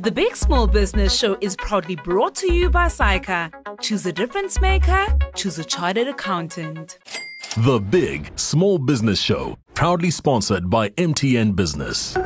The Big Small Business Show is proudly brought to you by SAICA. Choose a difference maker, choose a chartered accountant. The Big Small Business Show, proudly sponsored by MTN Business.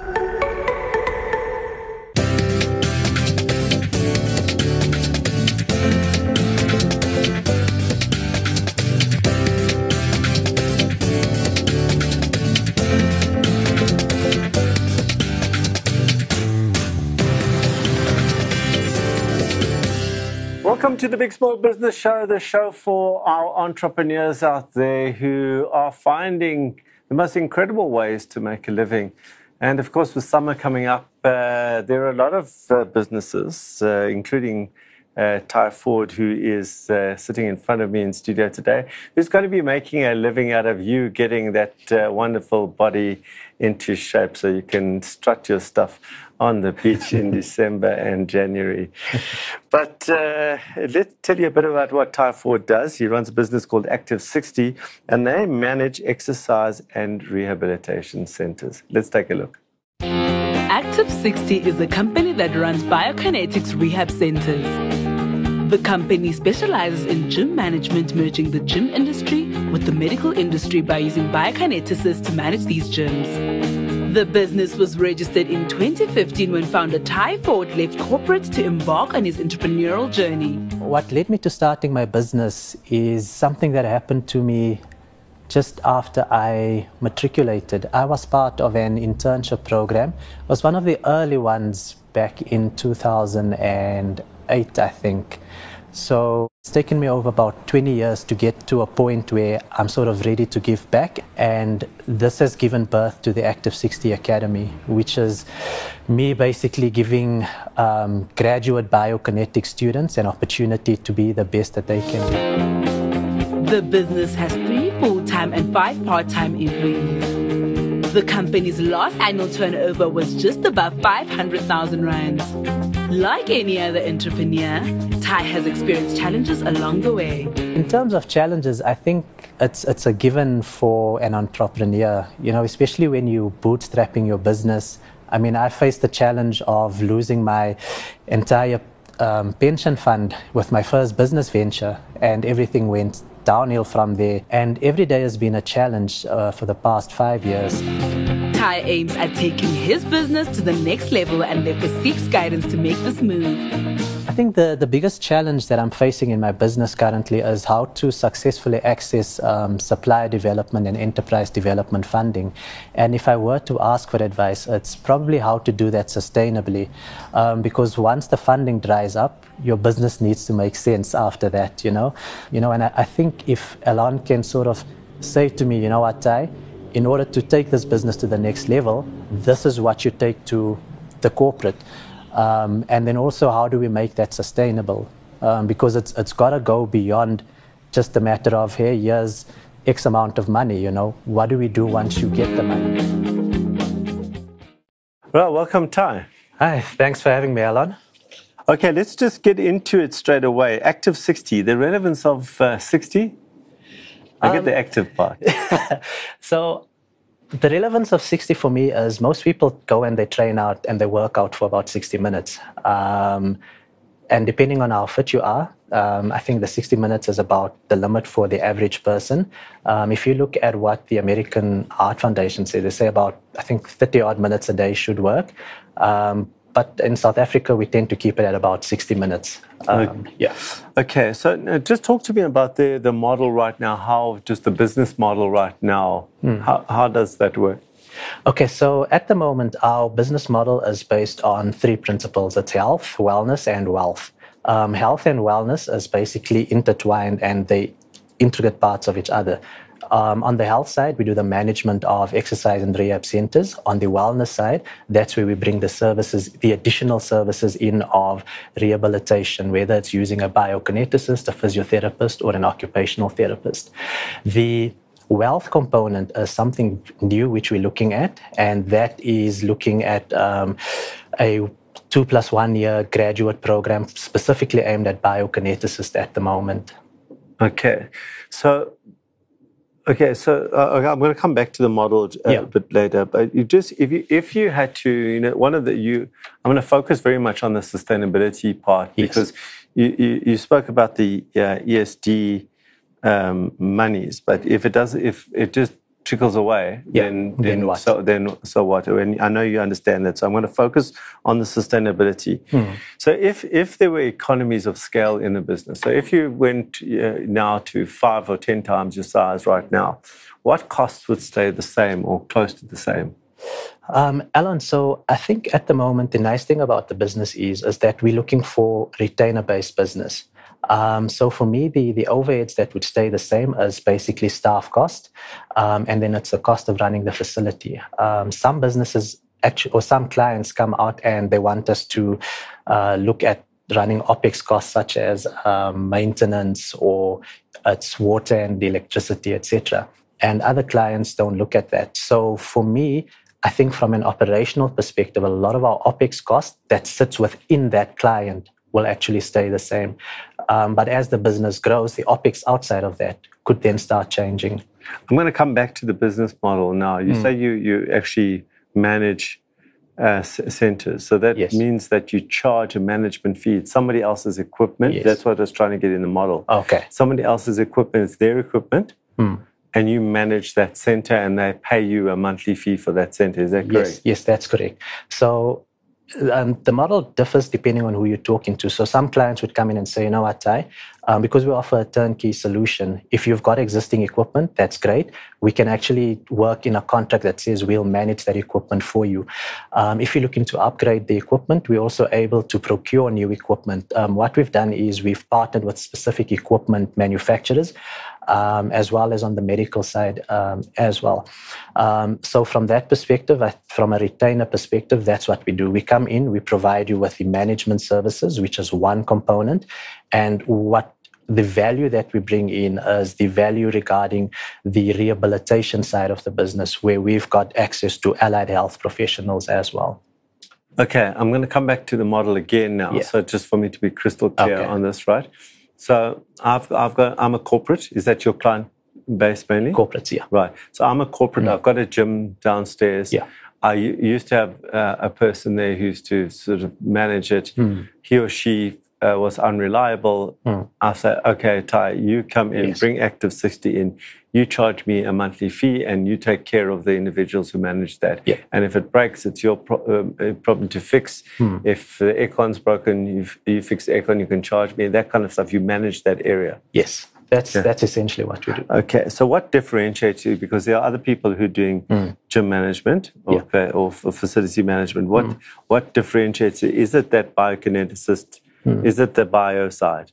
To the Big Small Business Show, the show for our entrepreneurs out there who are finding the most incredible ways to make a living. And of course, with summer coming up, uh, there are a lot of uh, businesses, uh, including uh, Ty Ford, who is uh, sitting in front of me in studio today, who's going to be making a living out of you getting that uh, wonderful body into shape so you can strut your stuff on the beach in December and January. But uh, let's tell you a bit about what Ty Ford does. He runs a business called Active 60, and they manage exercise and rehabilitation centers. Let's take a look. Active 60 is a company that runs biokinetics rehab centers. The company specializes in gym management, merging the gym industry with the medical industry by using biokineticists to manage these gyms. The business was registered in 2015 when founder Ty Ford left corporate to embark on his entrepreneurial journey. What led me to starting my business is something that happened to me just after I matriculated. I was part of an internship program. It was one of the early ones back in 2008, I think. So it's taken me over about 20 years to get to a point where I'm sort of ready to give back. And this has given birth to the Active 60 Academy, which is me basically giving um, graduate biokinetic students an opportunity to be the best that they can be. The business has three full time and five part time employees. The company's last annual turnover was just above 500,000 rands. Like any other entrepreneur, Ty has experienced challenges along the way. In terms of challenges, I think it's it's a given for an entrepreneur. You know, especially when you bootstrapping your business. I mean, I faced the challenge of losing my entire um, pension fund with my first business venture, and everything went downhill from there. And every day has been a challenge uh, for the past five years. Ty aims at taking his business to the next level and therefore seeks guidance to make this move. I think the, the biggest challenge that I'm facing in my business currently is how to successfully access um, supplier development and enterprise development funding. And if I were to ask for advice, it's probably how to do that sustainably. Um, because once the funding dries up, your business needs to make sense after that, you know? You know, and I, I think if Alan can sort of say to me, you know what, Ty, in order to take this business to the next level, this is what you take to the corporate. Um, and then also, how do we make that sustainable? Um, because it's, it's got to go beyond just a matter of, hey, here's X amount of money, you know, what do we do once you get the money? Well, welcome, Ty. Hi, thanks for having me, Alan. Okay, let's just get into it straight away. Active 60, the relevance of uh, 60 I get um, the active part. so the relevance of 60 for me is most people go and they train out and they work out for about 60 minutes. Um, and depending on how fit you are, um, I think the 60 minutes is about the limit for the average person. Um, if you look at what the American Heart Foundation say, they say about, I think, 30 odd minutes a day should work. But in South Africa, we tend to keep it at about 60 minutes. Um, yeah. Okay, so uh, just talk to me about the, the model right now, how just the business model right now, mm. how, how does that work? Okay, so at the moment, our business model is based on three principles it's health, wellness, and wealth. Um, health and wellness is basically intertwined and they intricate parts of each other. Um, on the health side, we do the management of exercise and rehab centers. On the wellness side, that's where we bring the services, the additional services in of rehabilitation, whether it's using a biokineticist, a physiotherapist, or an occupational therapist. The wealth component is something new which we're looking at, and that is looking at um, a two plus one year graduate program specifically aimed at biokineticists at the moment. Okay. So Okay, so uh, okay, I'm going to come back to the model uh, Yeah. a bit later. But you just if you if you had to, you know, one of the you, I'm going to focus very much on the sustainability part Yes. because you, you you spoke about the uh, ESG um, monies, but if it does, if it just trickles away, Yeah, then then then what? so then so what? And I know you understand that, so I'm going to focus on the sustainability. Hmm. So if if there were economies of scale in the business, so if you went uh, now to five or ten times your size right now, what costs would stay the same or close to the same? Um, Alan, so I think at the moment the nice thing about the business is is that we're looking for retainer-based business. Um, so for me, the the overheads that would stay the same as basically staff cost, um, and then it's the cost of running the facility. Um, some businesses actually, or some clients come out and they want us to uh, look at running opex costs such as um, maintenance or it's water and electricity, etc. And other clients don't look at that. So for me, I think from an operational perspective, a lot of our OPEX cost that sits within that client will actually stay the same. Um, but as the business grows, the OPEX outside of that could then start changing. I'm going to come back to the business model now. You Hmm. say you you actually manage uh, centers, so that Yes. means that you charge a management fee. It's somebody else's equipment. Yes. That's what I was trying to get in the model. Okay. Somebody else's equipment. It's their equipment. Hmm. And you manage that center, and they pay you a monthly fee for that center. Is that correct? Yes, yes, that's correct. So um, the model differs depending on who you're talking to. So some clients would come in and say, you know what, Ty, um, because we offer a turnkey solution, if you've got existing equipment, that's great. We can actually work in a contract that says we'll manage that equipment for you. Um, if you're looking to upgrade the equipment, we're also able to procure new equipment. Um, what we've done is we've partnered with specific equipment manufacturers. Um, as well as on the medical side um, as well. Um, so from that perspective, I, from a retainer perspective, that's what we do. We come in, we provide you with the management services, which is one component, and what the value that we bring in is the value regarding the rehabilitation side of the business, where we've got access to allied health professionals as well. Okay, I'm going to come back to the model again now. Yeah. So just for me to be crystal clear Okay. on this, right? So I've I've got I'm a corporate. Is that your client base mainly? Corporates, yeah. Right. So I'm a corporate. I've got a gym downstairs. Mm. Yeah. I used to have uh, a person there who used to sort of manage it. Mm. He or she uh, was unreliable. I said, okay, Ty, you come in, Yes. bring Active 60 in. You charge me a monthly fee and you take care of the individuals who manage that. Yeah. And if it breaks, it's your pro- uh, problem to fix. Hmm. If the aircon's broken, you, you fix the aircon, you can charge me. That kind of stuff. You manage that area. Yes, that's that's essentially what we do. Okay, so what differentiates you? Because there are other people who are doing gym management or, Hmm. Yeah. Hmm. fa- or facility management. What what differentiates you? Is it that biokineticist? Hmm. Is it the bio side?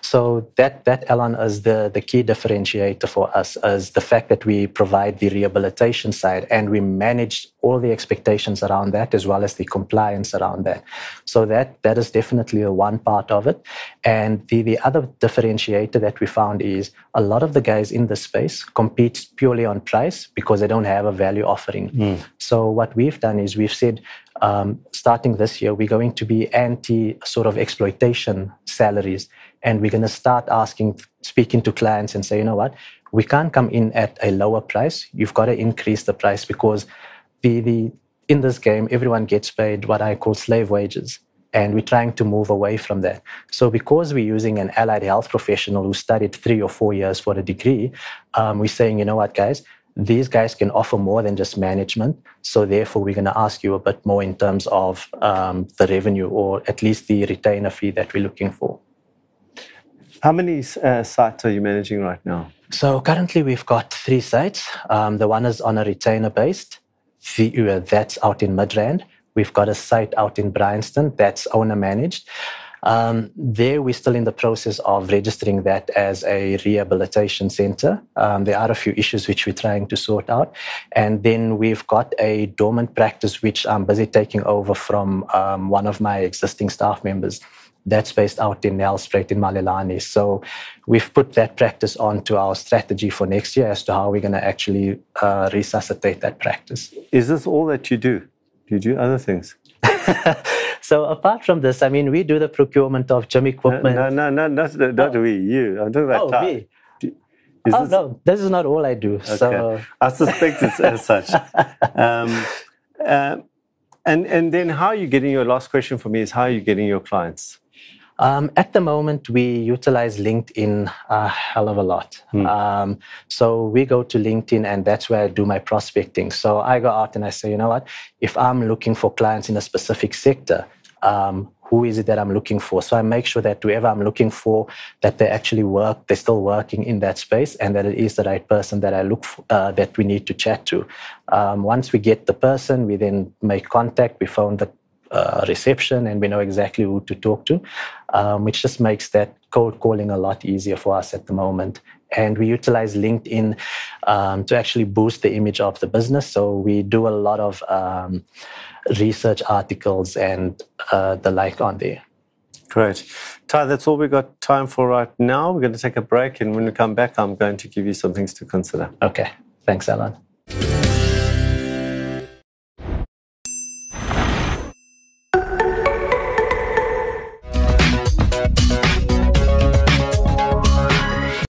So that that Alan is the the key differentiator for us is the fact that we provide the rehabilitation side and we manage all the expectations around that as well as the compliance around that. So that that is definitely the one part of it. And the the other differentiator that we found is a lot of the guys in the space compete purely on price because they don't have a value offering. So what we've done is we've said um, starting this year, we're going to be anti sort of exploitation salaries. And we're going to start asking, speaking to clients and say, you know what, we can't come in at a lower price. You've got to increase the price because the, the in this game, everyone gets paid what I call slave wages. And we're trying to move away from that. So, because we're using an allied health professional who studied three or four years for a degree, um, we're saying, you know what, guys, these guys can offer more than just management. So therefore, we're going to ask you a bit more in terms of um, the revenue or at least the retainer fee that we're looking for. How many uh, sites are you managing right now? So currently, we've got three sites. Um, the one is on a retainer based. The, uh, that's out in Midrand. We've got a site out in Bryanston that's owner managed. Um, there, we're still in the process of registering that as a rehabilitation center. Um, there are a few issues which we're trying to sort out. And then we've got a dormant practice which I'm busy taking over from um, one of my existing staff members. That's based out in Nelspruit in Malelane. So we've put that practice onto our strategy for next year as to how we're going to actually uh, resuscitate that practice. Is this all that you do? Do you do other things? so apart from this, I mean, we do the procurement of gym equipment. No, no, no, not, not we, you. I'm talking about Oh, Ty. me. Is oh this- no, this is not all I do. So I suspect it's as such. Um, uh, and and then how are you getting your last question for me is how are you getting your clients? Um, at the moment, we utilize LinkedIn a hell of a lot. Um, so we go to LinkedIn, and that's where I do my prospecting. So I go out and I say, you know what? If I'm looking for clients in a specific sector, um, who is it that I'm looking for? So I make sure that whoever I'm looking for, that they actually work, they're still working in that space, and that it is the right person that I look for, uh, that we need to chat to. Um, once we get the person, we then make contact. We phone the uh, reception and we know exactly who to talk to, um, which just makes that cold calling a lot easier for us at the moment. And we utilize LinkedIn um, to actually boost the image of the business. So we do a lot of um, research articles and uh, the like on there. Great. Ty, that's all we've got time for right now. We're going to take a break, and when we come back, I'm going to give you some things to consider. Okay. Thanks, Alan.